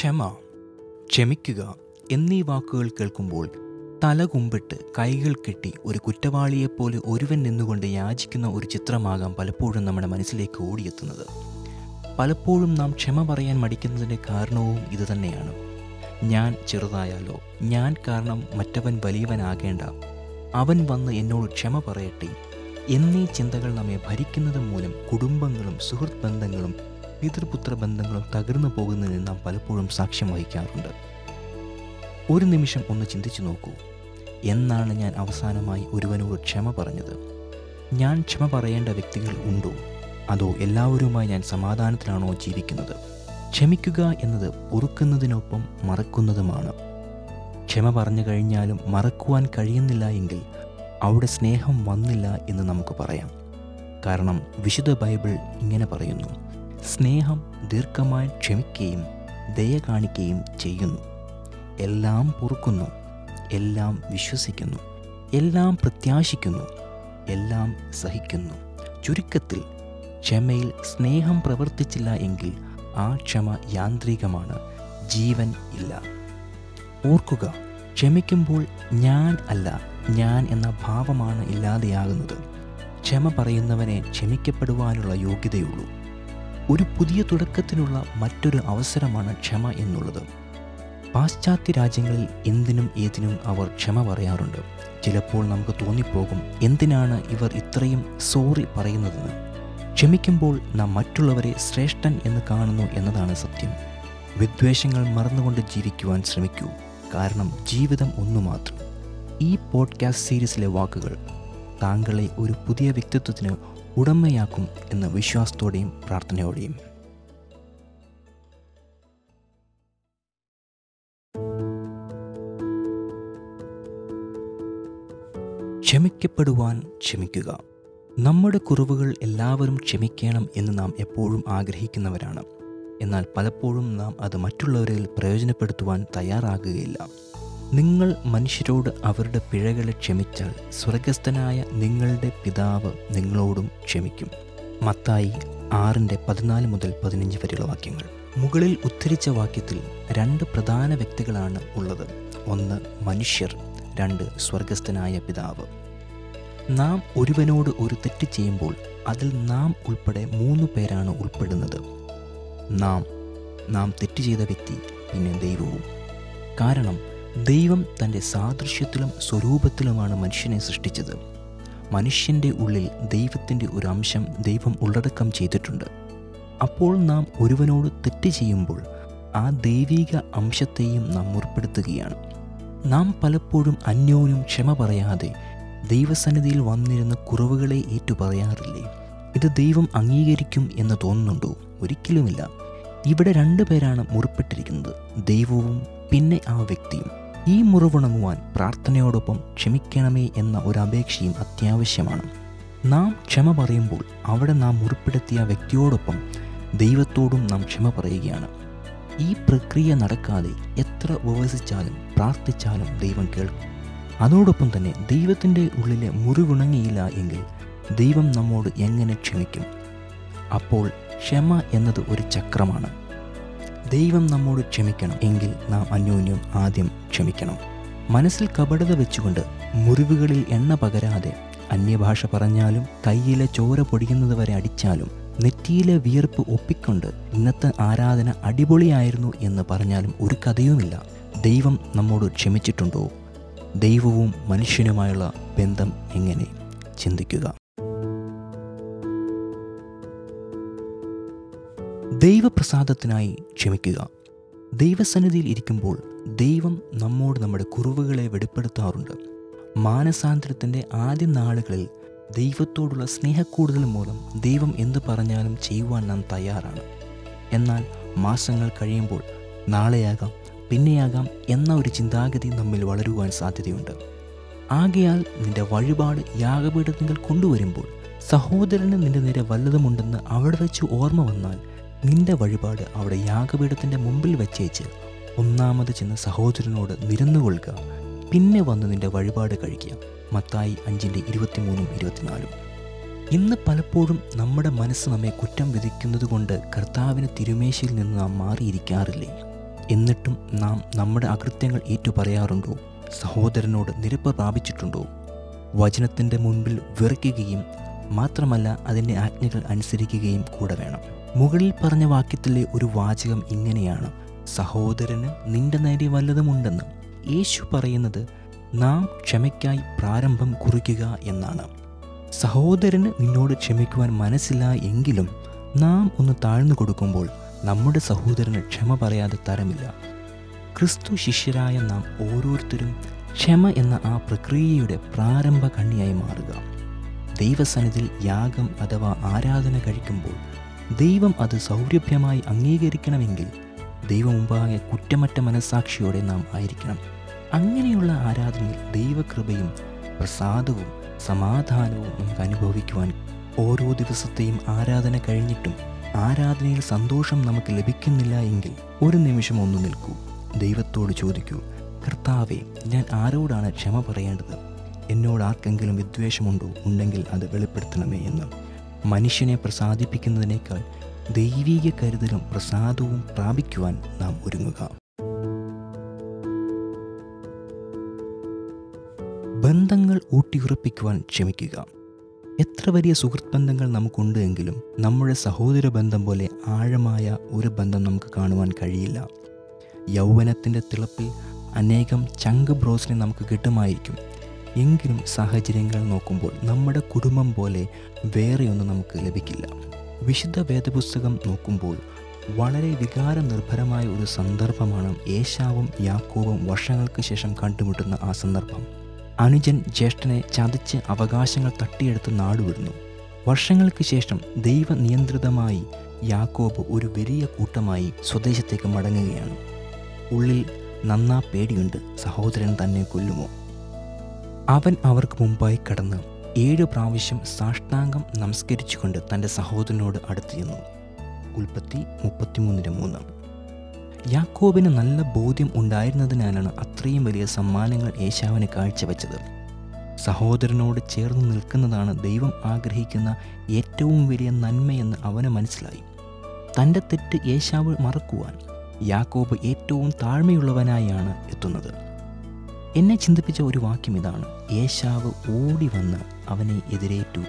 ക്ഷമ ക്ഷമിക്കുക എന്നീ വാക്കുകൾ കേൾക്കുമ്പോൾ തല കുമ്പിട്ട് കൈകൾ കെട്ടി ഒരു കുറ്റവാളിയെപ്പോലെ ഒരുവൻ നിന്നുകൊണ്ട് യാചിക്കുന്ന ഒരു ചിത്രമാകാം പലപ്പോഴും നമ്മുടെ മനസ്സിലേക്ക് ഓടിയെത്തുന്നത് പലപ്പോഴും നാം ക്ഷമ പറയാൻ മടിക്കുന്നതിൻ്റെ കാരണവും ഇതുതന്നെയാണ് ഞാൻ ചെറുതായാലോ ഞാൻ കാരണം മറ്റവൻ വലിയവനാകേണ്ട അവൻ വന്ന് എന്നോട് ക്ഷമ പറയട്ടെ എന്നീ ചിന്തകൾ നമ്മെ ഭരിക്കുന്നത് മൂലം കുടുംബങ്ങളും സുഹൃത്ത് ബന്ധങ്ങളും പിതൃപുത്ര ബന്ധങ്ങളും തകർന്നു പോകുന്നതിന് നാം പലപ്പോഴും സാക്ഷ്യം വഹിക്കാറുണ്ട് ഒരു നിമിഷം ഒന്ന് ചിന്തിച്ചു നോക്കൂ എന്നാണ് ഞാൻ അവസാനമായി ഒരുവനോട് ക്ഷമ പറഞ്ഞത് ഞാൻ ക്ഷമ പറയേണ്ട വ്യക്തികൾ ഉണ്ടോ അതോ എല്ലാവരുമായി ഞാൻ സമാധാനത്തിലാണോ ജീവിക്കുന്നത് ക്ഷമിക്കുക എന്നത് പൊറുക്കുന്നതിനൊപ്പം മറക്കുന്നതുമാണ് ക്ഷമ പറഞ്ഞു കഴിഞ്ഞാലും മറക്കുവാൻ കഴിയുന്നില്ല എങ്കിൽ അവിടെ സ്നേഹം വന്നില്ല എന്ന് നമുക്ക് പറയാം കാരണം വിശുദ്ധ ബൈബിൾ ഇങ്ങനെ പറയുന്നു സ്നേഹം ദീർഘമായി ക്ഷമിക്കുകയും ദയ കാണിക്കുകയും ചെയ്യുന്നു എല്ലാം പൊറുക്കുന്നു എല്ലാം വിശ്വസിക്കുന്നു എല്ലാം പ്രത്യാശിക്കുന്നു എല്ലാം സഹിക്കുന്നു ചുരുക്കത്തിൽ ക്ഷമയിൽ സ്നേഹം പ്രവർത്തിച്ചില്ല എങ്കിൽ ആ ക്ഷമ യാന്ത്രികമാണ് ജീവൻ ഇല്ല ഓർക്കുക ക്ഷമിക്കുമ്പോൾ ഞാൻ അല്ല ഞാൻ എന്ന ഭാവമാണ് ഇല്ലാതെയാകുന്നത് ക്ഷമ പറയുന്നവനെ ക്ഷമിക്കപ്പെടുവാനുള്ള യോഗ്യതയുള്ളൂ ഒരു പുതിയ തുടക്കത്തിനുള്ള മറ്റൊരു അവസരമാണ് ക്ഷമ എന്നുള്ളത് പാശ്ചാത്യ രാജ്യങ്ങളിൽ എന്തിനും ഏതിനും അവർ ക്ഷമ പറയാറുണ്ട് ചിലപ്പോൾ നമുക്ക് തോന്നിപ്പോകും എന്തിനാണ് ഇവർ ഇത്രയും സോറി പറയുന്നതെന്ന് ക്ഷമിക്കുമ്പോൾ നാം മറ്റുള്ളവരെ ശ്രേഷ്ഠൻ എന്ന് കാണുന്നു എന്നതാണ് സത്യം വിദ്വേഷങ്ങൾ മറന്നുകൊണ്ട് ജീവിക്കുവാൻ ശ്രമിക്കൂ കാരണം ജീവിതം ഒന്നു മാത്രം ഈ പോഡ്കാസ്റ്റ് സീരീസിലെ വാക്കുകൾ താങ്കളെ ഒരു പുതിയ വ്യക്തിത്വത്തിന് ഉടമയാക്കും എന്ന വിശ്വാസത്തോടെയും പ്രാർത്ഥനയോടെയും ക്ഷമിക്കപ്പെടുവാൻ ക്ഷമിക്കുക നമ്മുടെ കുറവുകൾ എല്ലാവരും ക്ഷമിക്കണം എന്ന് നാം എപ്പോഴും ആഗ്രഹിക്കുന്നവരാണ് എന്നാൽ പലപ്പോഴും നാം അത് മറ്റുള്ളവരിൽ പ്രയോജനപ്പെടുത്തുവാൻ തയ്യാറാകുകയില്ല നിങ്ങൾ മനുഷ്യരോട് അവരുടെ പിഴകളെ ക്ഷമിച്ചാൽ സ്വർഗസ്ഥനായ നിങ്ങളുടെ പിതാവ് നിങ്ങളോടും ക്ഷമിക്കും മത്തായി ആറിൻ്റെ പതിനാല് മുതൽ പതിനഞ്ച് വരെയുള്ള വാക്യങ്ങൾ മുകളിൽ ഉദ്ധരിച്ച വാക്യത്തിൽ രണ്ട് പ്രധാന വ്യക്തികളാണ് ഉള്ളത് ഒന്ന് മനുഷ്യർ രണ്ട് സ്വർഗസ്ഥനായ പിതാവ് നാം ഒരുവനോട് ഒരു തെറ്റ് ചെയ്യുമ്പോൾ അതിൽ നാം ഉൾപ്പെടെ മൂന്ന് പേരാണ് ഉൾപ്പെടുന്നത് നാം നാം തെറ്റ് ചെയ്ത വ്യക്തി പിന്നെ ദൈവവും കാരണം ദൈവം തൻ്റെ സാദൃശ്യത്തിലും സ്വരൂപത്തിലുമാണ് മനുഷ്യനെ സൃഷ്ടിച്ചത് മനുഷ്യൻ്റെ ഉള്ളിൽ ദൈവത്തിൻ്റെ ഒരു അംശം ദൈവം ഉള്ളടക്കം ചെയ്തിട്ടുണ്ട് അപ്പോൾ നാം ഒരുവനോട് തെറ്റ് ചെയ്യുമ്പോൾ ആ ദൈവിക അംശത്തെയും നാം മുറിപ്പെടുത്തുകയാണ് നാം പലപ്പോഴും അന്യോന്യം ക്ഷമ പറയാതെ ദൈവസന്നിധിയിൽ വന്നിരുന്ന കുറവുകളെ ഏറ്റുപറയാറില്ലേ ഇത് ദൈവം അംഗീകരിക്കും എന്ന് തോന്നുന്നുണ്ടോ ഒരിക്കലുമില്ല ഇവിടെ രണ്ടു പേരാണ് മുറിപ്പെട്ടിരിക്കുന്നത് ദൈവവും പിന്നെ ആ വ്യക്തിയും ഈ മുറിവുണങ്ങുവാൻ പ്രാർത്ഥനയോടൊപ്പം ക്ഷമിക്കണമേ എന്ന ഒരു അപേക്ഷയും അത്യാവശ്യമാണ് നാം ക്ഷമ പറയുമ്പോൾ അവിടെ നാം മുറിപ്പെടുത്തിയ വ്യക്തിയോടൊപ്പം ദൈവത്തോടും നാം ക്ഷമ പറയുകയാണ് ഈ പ്രക്രിയ നടക്കാതെ എത്ര ഉപവസിച്ചാലും പ്രാർത്ഥിച്ചാലും ദൈവം കേൾക്കും അതോടൊപ്പം തന്നെ ദൈവത്തിൻ്റെ ഉള്ളിലെ മുറിവുണങ്ങിയില്ല എങ്കിൽ ദൈവം നമ്മോട് എങ്ങനെ ക്ഷമിക്കും അപ്പോൾ ക്ഷമ എന്നത് ഒരു ചക്രമാണ് ദൈവം നമ്മോട് ക്ഷമിക്കണം എങ്കിൽ നാം അന്യോന്യം ആദ്യം ക്ഷമിക്കണം മനസ്സിൽ കപടത വെച്ചുകൊണ്ട് മുറിവുകളിൽ എണ്ണ പകരാതെ അന്യഭാഷ പറഞ്ഞാലും കയ്യിലെ ചോര പൊടിയുന്നത് വരെ അടിച്ചാലും നെറ്റിയിലെ വിയർപ്പ് ഒപ്പിക്കൊണ്ട് ഇന്നത്തെ ആരാധന അടിപൊളിയായിരുന്നു എന്ന് പറഞ്ഞാലും ഒരു കഥയുമില്ല ദൈവം നമ്മോട് ക്ഷമിച്ചിട്ടുണ്ടോ ദൈവവും മനുഷ്യനുമായുള്ള ബന്ധം എങ്ങനെ ചിന്തിക്കുക ദൈവപ്രസാദത്തിനായി ക്ഷമിക്കുക ദൈവസന്നിധിയിൽ ഇരിക്കുമ്പോൾ ദൈവം നമ്മോട് നമ്മുടെ കുറവുകളെ വെളിപ്പെടുത്താറുണ്ട് മാനസാന്തരത്തിൻ്റെ ആദ്യ നാളുകളിൽ ദൈവത്തോടുള്ള സ്നേഹക്കൂടുതൽ മൂലം ദൈവം എന്ത് പറഞ്ഞാലും ചെയ്യുവാൻ നാം തയ്യാറാണ് എന്നാൽ മാസങ്ങൾ കഴിയുമ്പോൾ നാളെയാകാം പിന്നെയാകാം എന്ന ഒരു ചിന്താഗതി നമ്മിൽ വളരുവാൻ സാധ്യതയുണ്ട് ആകയാൽ നിന്റെ വഴിപാട് യാഗപീഠത്തിങ്കൽ കൊണ്ടുവരുമ്പോൾ സഹോദരന് നിന്റെ നേരെ വല്ലതുമുണ്ടെന്ന് അവിടെ വെച്ച് ഓർമ്മ വന്നാൽ നിന്റെ വഴിപാട് അവിടെ യാഗപീഠത്തിൻ്റെ മുമ്പിൽ വെച്ചേച്ച് ഒന്നാമത് ചെന്ന് സഹോദരനോട് നിരന്നുകൊള്ളുക പിന്നെ വന്ന് നിന്റെ വഴിപാട് കഴിക്കുക മത്തായി അഞ്ചിൻ്റെ ഇരുപത്തിമൂന്നും ഇരുപത്തിനാലും ഇന്ന് പലപ്പോഴും നമ്മുടെ മനസ്സ് നമ്മെ കുറ്റം വിധിക്കുന്നത് കൊണ്ട് കർത്താവിന് തിരുമേശയിൽ നിന്ന് നാം മാറിയിരിക്കാറില്ലേ എന്നിട്ടും നാം നമ്മുടെ അകൃത്യങ്ങൾ ഏറ്റുപറയാറുണ്ടോ സഹോദരനോട് നിരപ്പ് പ്രാപിച്ചിട്ടുണ്ടോ വചനത്തിൻ്റെ മുൻപിൽ വിറയ്ക്കുകയും മാത്രമല്ല അതിൻ്റെ ആജ്ഞകൾ അനുസരിക്കുകയും കൂടെ വേണം മുകളിൽ പറഞ്ഞ വാക്യത്തിലെ ഒരു വാചകം ഇങ്ങനെയാണ് സഹോദരന് നിന്റെ നേരെ വല്ലതുമുണ്ടെന്ന് യേശു പറയുന്നത് നാം ക്ഷമയ്ക്കായി പ്രാരംഭം കുറിക്കുക എന്നാണ് സഹോദരന് നിന്നോട് ക്ഷമിക്കുവാൻ മനസ്സില്ല എങ്കിലും നാം ഒന്ന് താഴ്ന്നു കൊടുക്കുമ്പോൾ നമ്മുടെ സഹോദരന് ക്ഷമ പറയാതെ തരമില്ല ക്രിസ്തു ശിഷ്യരായ നാം ഓരോരുത്തരും ക്ഷമ എന്ന ആ പ്രക്രിയയുടെ പ്രാരംഭ കണ്ണിയായി മാറുക ദൈവസന്നിധിയിൽ യാഗം അഥവാ ആരാധന കഴിക്കുമ്പോൾ ദൈവം അത് സൗരഭ്യമായി അംഗീകരിക്കണമെങ്കിൽ ദൈവമുമ്പാകെ കുറ്റമറ്റ മനസ്സാക്ഷിയോടെ നാം ആയിരിക്കണം അങ്ങനെയുള്ള ആരാധനയിൽ ദൈവകൃപയും പ്രസാദവും സമാധാനവും നമുക്ക് അനുഭവിക്കുവാൻ ഓരോ ദിവസത്തെയും ആരാധന കഴിഞ്ഞിട്ടും ആരാധനയിൽ സന്തോഷം നമുക്ക് ലഭിക്കുന്നില്ല എങ്കിൽ ഒരു നിമിഷം ഒന്ന് നിൽക്കൂ ദൈവത്തോട് ചോദിക്കൂ കർത്താവെ ഞാൻ ആരോടാണ് ക്ഷമ പറയേണ്ടത് എന്നോട് ആർക്കെങ്കിലും വിദ്വേഷമുണ്ടോ ഉണ്ടെങ്കിൽ അത് വെളിപ്പെടുത്തണമേ എന്ന് മനുഷ്യനെ പ്രസാദിപ്പിക്കുന്നതിനേക്കാൾ ദൈവീക കരുതലും പ്രസാദവും പ്രാപിക്കുവാൻ നാം ഒരുങ്ങുക ബന്ധങ്ങൾ ഊട്ടിയുറപ്പിക്കുവാൻ ക്ഷമിക്കുക എത്ര വലിയ സുഹൃത്ത് ബന്ധങ്ങൾ നമുക്കുണ്ട് എങ്കിലും നമ്മുടെ സഹോദര ബന്ധം പോലെ ആഴമായ ഒരു ബന്ധം നമുക്ക് കാണുവാൻ കഴിയില്ല യൗവനത്തിൻ്റെ തിളപ്പിൽ അനേകം ചങ്ക് ബ്രോസിനെ നമുക്ക് കിട്ടുമായിരിക്കും എങ്കിലും സാഹചര്യങ്ങൾ നോക്കുമ്പോൾ നമ്മുടെ കുടുംബം പോലെ വേറെയൊന്നും നമുക്ക് ലഭിക്കില്ല വിശുദ്ധ വേദപുസ്തകം നോക്കുമ്പോൾ വളരെ വികാര നിർഭരമായ ഒരു സന്ദർഭമാണ് ഏശാവും യാക്കോവും വർഷങ്ങൾക്ക് ശേഷം കണ്ടുമുട്ടുന്ന ആ സന്ദർഭം അനുജൻ ജ്യേഷ്ഠനെ ചതിച്ച് അവകാശങ്ങൾ തട്ടിയെടുത്ത് നാടുവിടുന്നു വർഷങ്ങൾക്ക് ശേഷം ദൈവനിയന്ത്രിതമായി യാക്കോബ് ഒരു വലിയ കൂട്ടമായി സ്വദേശത്തേക്ക് മടങ്ങുകയാണ് ഉള്ളിൽ നന്നാ പേടിയുണ്ട് സഹോദരൻ തന്നെ കൊല്ലുമോ അവൻ അവർക്ക് മുമ്പായി കടന്ന് ഏഴ് പ്രാവശ്യം സാഷ്ടാംഗം നമസ്കരിച്ചുകൊണ്ട് തൻ്റെ സഹോദരനോട് അടുത്തു ചെന്നു ഉൽപ്പത്തി മുപ്പത്തിമൂന്നിൻ്റെ മൂന്ന് യാക്കോബിന് നല്ല ബോധ്യം ഉണ്ടായിരുന്നതിനാലാണ് അത്രയും വലിയ സമ്മാനങ്ങൾ യേശാവിന് കാഴ്ചവെച്ചത് സഹോദരനോട് ചേർന്ന് നിൽക്കുന്നതാണ് ദൈവം ആഗ്രഹിക്കുന്ന ഏറ്റവും വലിയ നന്മയെന്ന് അവന് മനസ്സിലായി തൻ്റെ തെറ്റ് യേശാവ് മറക്കുവാൻ യാക്കോബ് ഏറ്റവും താഴ്മയുള്ളവനായാണ് എത്തുന്നത് എന്നെ ചിന്തിപ്പിച്ച ഒരു വാക്യം ഇതാണ് യേശാവ് ഓടി വന്ന് അവനെ എതിരേറ്റു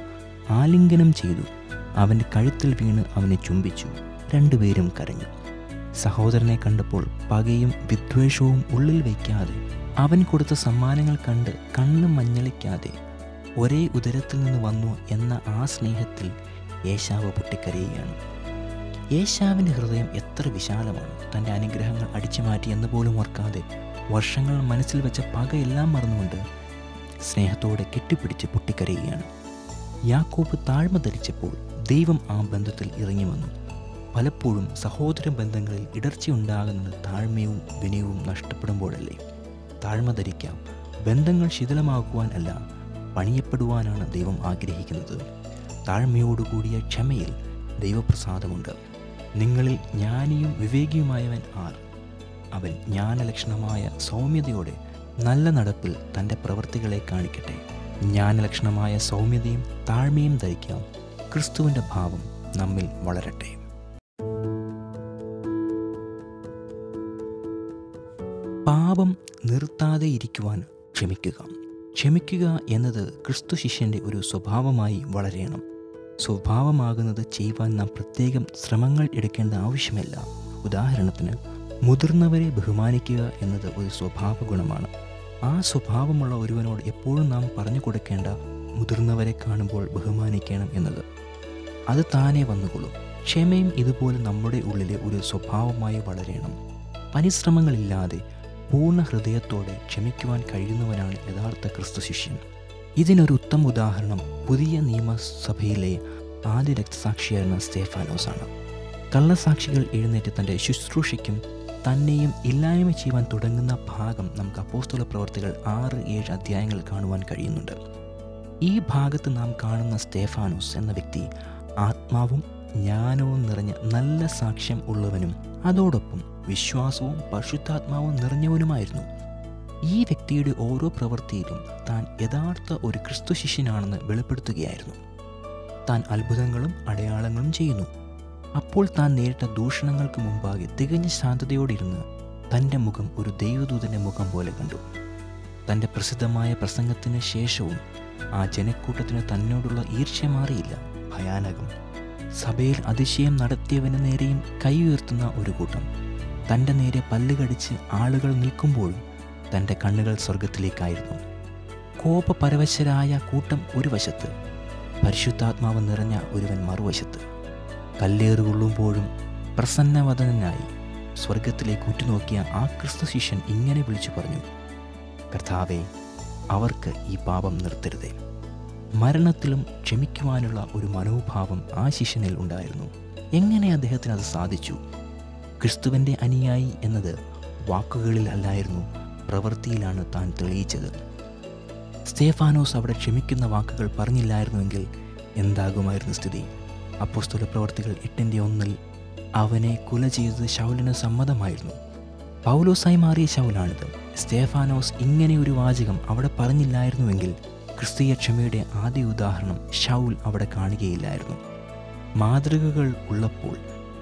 ആലിംഗനം ചെയ്തു അവൻ്റെ കഴുത്തിൽ വീണ് അവനെ ചുംബിച്ചു രണ്ടുപേരും കരഞ്ഞു സഹോദരനെ കണ്ടപ്പോൾ പകയും വിദ്വേഷവും ഉള്ളിൽ വയ്ക്കാതെ അവൻ കൊടുത്ത സമ്മാനങ്ങൾ കണ്ട് കണ്ണ് മഞ്ഞളിക്കാതെ ഒരേ ഉദരത്തിൽ നിന്ന് വന്നു എന്ന ആ സ്നേഹത്തിൽ യേശാവ് പൊട്ടിക്കരയുകയാണ് യേശാവിൻ്റെ ഹൃദയം എത്ര വിശാലമാണ് തൻ്റെ അനുഗ്രഹങ്ങൾ അടിച്ചു മാറ്റി എന്ന് പോലും ഓർക്കാതെ വർഷങ്ങൾ മനസ്സിൽ വെച്ച പകയെല്ലാം മറന്നുകൊണ്ട് സ്നേഹത്തോടെ കെട്ടിപ്പിടിച്ച് പൊട്ടിക്കരയുകയാണ് യാക്കോബ് താഴ്മ ധരിച്ചപ്പോൾ ദൈവം ആ ബന്ധത്തിൽ ഇറങ്ങി വന്നു പലപ്പോഴും സഹോദര ബന്ധങ്ങളിൽ ഇടർച്ചയുണ്ടാകുന്നത് താഴ്മയും വിനയവും നഷ്ടപ്പെടുമ്പോഴല്ലേ താഴ്മ ധരിക്കാം ബന്ധങ്ങൾ ശിഥിലമാക്കുവാൻ അല്ല പണിയപ്പെടുവാനാണ് ദൈവം ആഗ്രഹിക്കുന്നത് താഴ്മയോടുകൂടിയ ക്ഷമയിൽ ദൈവപ്രസാദമുണ്ട് നിങ്ങളിൽ ജ്ഞാനിയും വിവേകിയുമായവൻ ആർ അവൻ ജ്ഞാനലക്ഷണമായ സൗമ്യതയോടെ നല്ല നടപ്പിൽ തൻ്റെ പ്രവൃത്തികളെ കാണിക്കട്ടെ ജ്ഞാനലക്ഷണമായ സൗമ്യതയും താഴ്മയും ധരിക്കാം ക്രിസ്തുവിൻ്റെ ഭാവം നമ്മിൽ വളരട്ടെ പാപം നിർത്താതെ ഇരിക്കുവാൻ ക്ഷമിക്കുക ക്ഷമിക്കുക എന്നത് ക്രിസ്തു ശിഷ്യൻ്റെ ഒരു സ്വഭാവമായി വളരെയണം സ്വഭാവമാകുന്നത് ചെയ്യുവാൻ നാം പ്രത്യേകം ശ്രമങ്ങൾ എടുക്കേണ്ട ആവശ്യമില്ല ഉദാഹരണത്തിന് മുതിർന്നവരെ ബഹുമാനിക്കുക എന്നത് ഒരു സ്വഭാവ ഗുണമാണ് ആ സ്വഭാവമുള്ള ഒരുവനോട് എപ്പോഴും നാം പറഞ്ഞു കൊടുക്കേണ്ട മുതിർന്നവരെ കാണുമ്പോൾ ബഹുമാനിക്കണം എന്നത് അത് താനെ വന്നുകൊള്ളും ക്ഷമയും ഇതുപോലെ നമ്മുടെ ഉള്ളിലെ ഒരു സ്വഭാവമായി വളരണം പരിശ്രമങ്ങളില്ലാതെ പൂർണ്ണ ഹൃദയത്തോടെ ക്ഷമിക്കുവാൻ കഴിയുന്നവനാണ് യഥാർത്ഥ ക്രിസ്തു ശിഷ്യൻ ഇതിനൊരു ഉത്തമ ഉദാഹരണം പുതിയ നിയമസഭയിലെ ആദ്യ രക്തസാക്ഷിയായിരുന്ന സ്റ്റേഫാനോസാണ് കള്ളസാക്ഷികൾ എഴുന്നേറ്റ് തൻ്റെ ശുശ്രൂഷയ്ക്കും തന്നെയും ഇല്ലായ്മ ചെയ്യുവാൻ തുടങ്ങുന്ന ഭാഗം നമുക്ക് അപ്പോസ്തല പ്രവർത്തികൾ ആറ് ഏഴ് അധ്യായങ്ങൾ കാണുവാൻ കഴിയുന്നുണ്ട് ഈ ഭാഗത്ത് നാം കാണുന്ന സ്റ്റേഫാനോസ് എന്ന വ്യക്തി ആത്മാവും ജ്ഞാനവും നിറഞ്ഞ നല്ല സാക്ഷ്യം ഉള്ളവനും അതോടൊപ്പം വിശ്വാസവും പരിശുദ്ധാത്മാവും നിറഞ്ഞവനുമായിരുന്നു ഈ വ്യക്തിയുടെ ഓരോ പ്രവൃത്തിയിലും താൻ യഥാർത്ഥ ഒരു ക്രിസ്തു ശിഷ്യനാണെന്ന് വെളിപ്പെടുത്തുകയായിരുന്നു താൻ അത്ഭുതങ്ങളും അടയാളങ്ങളും ചെയ്യുന്നു അപ്പോൾ താൻ നേരിട്ട ദൂഷണങ്ങൾക്ക് മുമ്പാകെ തികഞ്ഞ ശാന്തതയോടിരുന്ന് തൻ്റെ മുഖം ഒരു ദൈവദൂതൻ്റെ മുഖം പോലെ കണ്ടു തൻ്റെ പ്രസിദ്ധമായ പ്രസംഗത്തിന് ശേഷവും ആ ജനക്കൂട്ടത്തിന് തന്നോടുള്ള ഈർഷ്യ മാറിയില്ല ഭയാനകം സഭയിൽ അതിശയം നടത്തിയവന് നേരെയും കൈ ഉയർത്തുന്ന ഒരു കൂട്ടം തൻ്റെ നേരെ പല്ലുകടിച്ച് ആളുകൾ നീക്കുമ്പോഴും തൻ്റെ കണ്ണുകൾ സ്വർഗത്തിലേക്കായിരുന്നു കോപപരവശരായ കൂട്ടം ഒരു വശത്ത് പരിശുദ്ധാത്മാവ് നിറഞ്ഞ ഒരുവൻ മറുവശത്ത് കല്ലേറുകൊള്ളുമ്പോഴും പ്രസന്നവദനായി സ്വർഗത്തിലേക്ക് ഉറ്റുനോക്കിയ ആ ക്രിസ്തു ശിഷ്യൻ ഇങ്ങനെ വിളിച്ചു പറഞ്ഞു കർത്താവെ അവർക്ക് ഈ പാപം നിർത്തരുതേ മരണത്തിലും ക്ഷമിക്കുവാനുള്ള ഒരു മനോഭാവം ആ ശിഷ്യനിൽ ഉണ്ടായിരുന്നു എങ്ങനെ അദ്ദേഹത്തിന് അത് സാധിച്ചു ക്രിസ്തുവിൻ്റെ അനുയായി എന്നത് വാക്കുകളിൽ അല്ലായിരുന്നു പ്രവൃത്തിയിലാണ് താൻ തെളിയിച്ചത് സ്റ്റേഫാനോസ് അവിടെ ക്ഷമിക്കുന്ന വാക്കുകൾ പറഞ്ഞില്ലായിരുന്നുവെങ്കിൽ എന്താകുമായിരുന്നു സ്ഥിതി അപ്പോസ്തല പ്രവർത്തികൾ എട്ടിൻ്റെ ഒന്നിൽ അവനെ കുല ചെയ്തത് ശൗലിന് സമ്മതമായിരുന്നു പൗലോസായി മാറിയ ശൗലാണിത് സ്റ്റേഫാനോസ് ഇങ്ങനെ ഒരു വാചകം അവിടെ പറഞ്ഞില്ലായിരുന്നുവെങ്കിൽ ക്രിസ്തീയ ക്ഷമയുടെ ആദ്യ ഉദാഹരണം ഷൗൽ അവിടെ കാണുകയില്ലായിരുന്നു മാതൃകകൾ ഉള്ളപ്പോൾ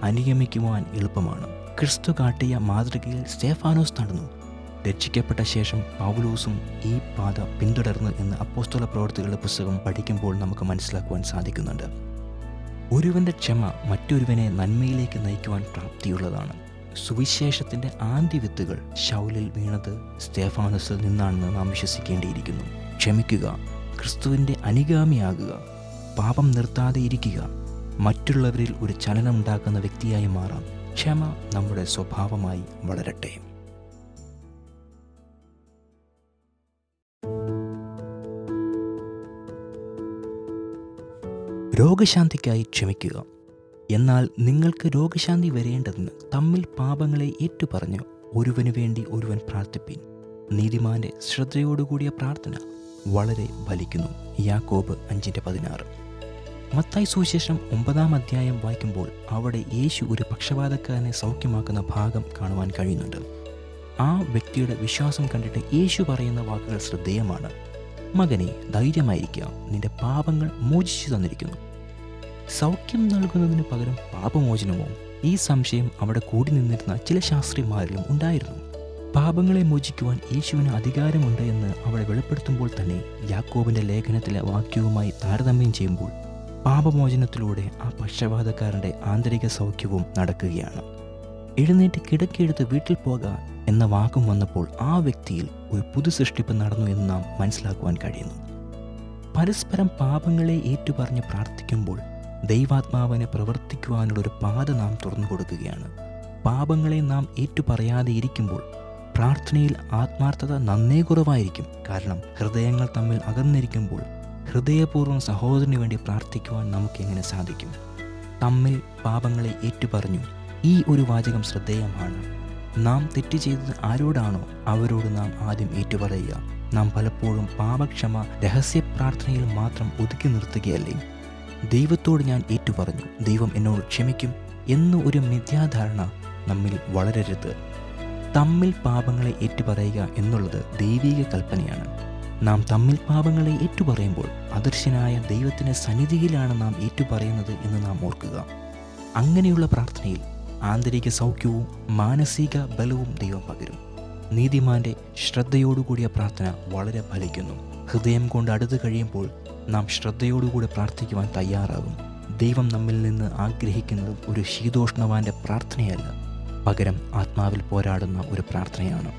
അനുഗമിക്കുവാൻ എളുപ്പമാണ് ക്രിസ്തു കാട്ടിയ മാതൃകയിൽ സ്റ്റേഫാനോസ് നടന്നു രക്ഷിക്കപ്പെട്ട ശേഷം പൗലോസും ഈ പാത പിന്തുടർന്നു എന്ന് അപ്പോസ്തല പ്രവർത്തികളുടെ പുസ്തകം പഠിക്കുമ്പോൾ നമുക്ക് മനസ്സിലാക്കുവാൻ സാധിക്കുന്നുണ്ട് ഒരുവൻ്റെ ക്ഷമ മറ്റൊരുവനെ നന്മയിലേക്ക് നയിക്കുവാൻ പ്രാപ്തിയുള്ളതാണ് സുവിശേഷത്തിൻ്റെ വിത്തുകൾ ശൗലിൽ വീണത് സ്തേഫാനസിൽ നിന്നാണെന്ന് നാം വിശ്വസിക്കേണ്ടിയിരിക്കുന്നു ക്ഷമിക്കുക ക്രിസ്തുവിൻ്റെ അനുഗാമിയാകുക പാപം നിർത്താതെ ഇരിക്കുക മറ്റുള്ളവരിൽ ഒരു ചലനമുണ്ടാക്കുന്ന വ്യക്തിയായി മാറാം ക്ഷമ നമ്മുടെ സ്വഭാവമായി വളരട്ടെ രോഗശാന്തിക്കായി ക്ഷമിക്കുക എന്നാൽ നിങ്ങൾക്ക് രോഗശാന്തി വരേണ്ടതെന്ന് തമ്മിൽ പാപങ്ങളെ ഏറ്റുപറഞ്ഞ് ഒരുവന് വേണ്ടി ഒരുവൻ പ്രാർത്ഥിപ്പിൻ നീതിമാന്റെ ശ്രദ്ധയോടുകൂടിയ പ്രാർത്ഥന വളരെ ഫലിക്കുന്നു യാക്കോബ് അഞ്ചിൻ്റെ പതിനാറ് മത്തായി സുവിശേഷം ഒമ്പതാം അധ്യായം വായിക്കുമ്പോൾ അവിടെ യേശു ഒരു പക്ഷപാതക്കാരനെ സൗഖ്യമാക്കുന്ന ഭാഗം കാണുവാൻ കഴിയുന്നുണ്ട് ആ വ്യക്തിയുടെ വിശ്വാസം കണ്ടിട്ട് യേശു പറയുന്ന വാക്കുകൾ ശ്രദ്ധേയമാണ് മകനെ ധൈര്യമായിരിക്കുക നിന്റെ പാപങ്ങൾ മോചിച്ചു തന്നിരിക്കുന്നു സൗഖ്യം നൽകുന്നതിന് പകരം പാപമോചനമോ ഈ സംശയം അവിടെ കൂടി നിന്നിരുന്ന ചില ശാസ്ത്രിമാരിലും ഉണ്ടായിരുന്നു പാപങ്ങളെ മോചിക്കുവാൻ യേശുവിന് അധികാരമുണ്ട് എന്ന് അവളെ വെളിപ്പെടുത്തുമ്പോൾ തന്നെ യാക്കോബിൻ്റെ ലേഖനത്തിലെ വാക്യവുമായി താരതമ്യം ചെയ്യുമ്പോൾ പാപമോചനത്തിലൂടെ ആ പക്ഷപാതക്കാരൻ്റെ ആന്തരിക സൗഖ്യവും നടക്കുകയാണ് എഴുന്നേറ്റ് കിടക്കിയെടുത്ത് വീട്ടിൽ പോകുക എന്ന വാക്കും വന്നപ്പോൾ ആ വ്യക്തിയിൽ ഒരു പുതു സൃഷ്ടിപ്പ് നടന്നു എന്ന് നാം മനസ്സിലാക്കുവാൻ കഴിയുന്നു പരസ്പരം പാപങ്ങളെ ഏറ്റുപറഞ്ഞ് പ്രാർത്ഥിക്കുമ്പോൾ ദൈവാത്മാവിനെ പ്രവർത്തിക്കുവാനുള്ളൊരു പാത നാം തുറന്നു കൊടുക്കുകയാണ് പാപങ്ങളെ നാം ഏറ്റുപറയാതെ ഇരിക്കുമ്പോൾ പ്രാർത്ഥനയിൽ ആത്മാർത്ഥത നന്നേ കുറവായിരിക്കും കാരണം ഹൃദയങ്ങൾ തമ്മിൽ അകന്നിരിക്കുമ്പോൾ ഹൃദയപൂർവ്വം സഹോദരന് വേണ്ടി പ്രാർത്ഥിക്കുവാൻ നമുക്ക് എങ്ങനെ സാധിക്കും തമ്മിൽ പാപങ്ങളെ ഏറ്റുപറഞ്ഞു ഈ ഒരു വാചകം ശ്രദ്ധേയമാണ് നാം തെറ്റ് ചെയ്തത് ആരോടാണോ അവരോട് നാം ആദ്യം ഏറ്റുപറയുക നാം പലപ്പോഴും പാപക്ഷമ രഹസ്യ പ്രാർത്ഥനയിൽ മാത്രം ഒതുക്കി നിർത്തുകയല്ലേ ദൈവത്തോട് ഞാൻ ഏറ്റുപറഞ്ഞു ദൈവം എന്നോട് ക്ഷമിക്കും എന്ന ഒരു മിഥ്യാധാരണ നമ്മിൽ വളരരുത് തമ്മിൽ പാപങ്ങളെ ഏറ്റുപറയുക എന്നുള്ളത് ദൈവിക കൽപ്പനയാണ് നാം തമ്മിൽ പാപങ്ങളെ ഏറ്റുപറയുമ്പോൾ അദർശനായ ദൈവത്തിൻ്റെ സന്നിധിയിലാണ് നാം ഏറ്റുപറയുന്നത് എന്ന് നാം ഓർക്കുക അങ്ങനെയുള്ള പ്രാർത്ഥനയിൽ ആന്തരിക സൗഖ്യവും മാനസിക ബലവും ദൈവം പകരും നീതിമാൻ്റെ ശ്രദ്ധയോടുകൂടിയ പ്രാർത്ഥന വളരെ ഫലിക്കുന്നു ഹൃദയം കൊണ്ട് അടുത്ത് കഴിയുമ്പോൾ നാം ശ്രദ്ധയോടുകൂടി പ്രാർത്ഥിക്കുവാൻ തയ്യാറാകും ദൈവം നമ്മിൽ നിന്ന് ആഗ്രഹിക്കുന്നത് ഒരു ശീതോഷ്ണവാൻ്റെ പ്രാർത്ഥനയല്ല പകരം ആത്മാവിൽ പോരാടുന്ന ഒരു പ്രാർത്ഥനയാണ്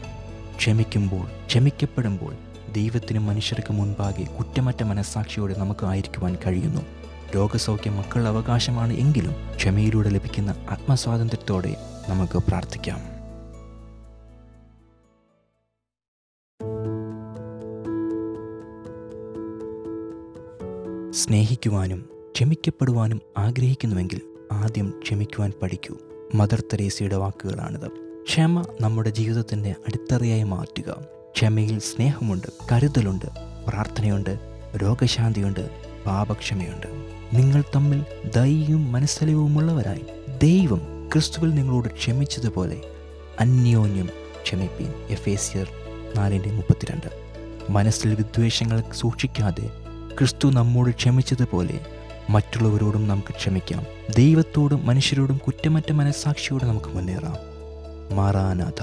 ക്ഷമിക്കുമ്പോൾ ക്ഷമിക്കപ്പെടുമ്പോൾ ദൈവത്തിനും മനുഷ്യർക്ക് മുൻപാകെ കുറ്റമറ്റ മനസ്സാക്ഷിയോടെ നമുക്ക് ആയിരിക്കുവാൻ കഴിയുന്നു രോഗസൗഖ്യം മക്കളുടെ അവകാശമാണ് എങ്കിലും ക്ഷമയിലൂടെ ലഭിക്കുന്ന ആത്മസ്വാതന്ത്ര്യത്തോടെ നമുക്ക് പ്രാർത്ഥിക്കാം സ്നേഹിക്കുവാനും ക്ഷമിക്കപ്പെടുവാനും ആഗ്രഹിക്കുന്നുവെങ്കിൽ ആദ്യം ക്ഷമിക്കുവാൻ പഠിക്കൂ മദർ തെരേസയുടെ വാക്കുകളാണിത് ക്ഷമ നമ്മുടെ ജീവിതത്തിൻ്റെ അടിത്തറയായി മാറ്റുക ക്ഷമയിൽ സ്നേഹമുണ്ട് കരുതലുണ്ട് പ്രാർത്ഥനയുണ്ട് രോഗശാന്തിയുണ്ട് പാപക്ഷമയുണ്ട് നിങ്ങൾ തമ്മിൽ ദയയും മനസ്സലിവുമുള്ളവരായി ദൈവം ക്രിസ്തുവിൽ നിങ്ങളോട് ക്ഷമിച്ചതുപോലെ അന്യോന്യം ക്ഷമിപ്പീൻ എഫ് എ സിയർ നാലിൻ്റെ മുപ്പത്തിരണ്ട് മനസ്സിൽ വിദ്വേഷങ്ങൾ സൂക്ഷിക്കാതെ ക്രിസ്തു നമ്മോട് ക്ഷമിച്ചതുപോലെ മറ്റുള്ളവരോടും നമുക്ക് ക്ഷമിക്കാം ദൈവത്തോടും മനുഷ്യരോടും കുറ്റമറ്റ മനസാക്ഷിയോടെ നമുക്ക് മുന്നേറാം മാറാനാഥ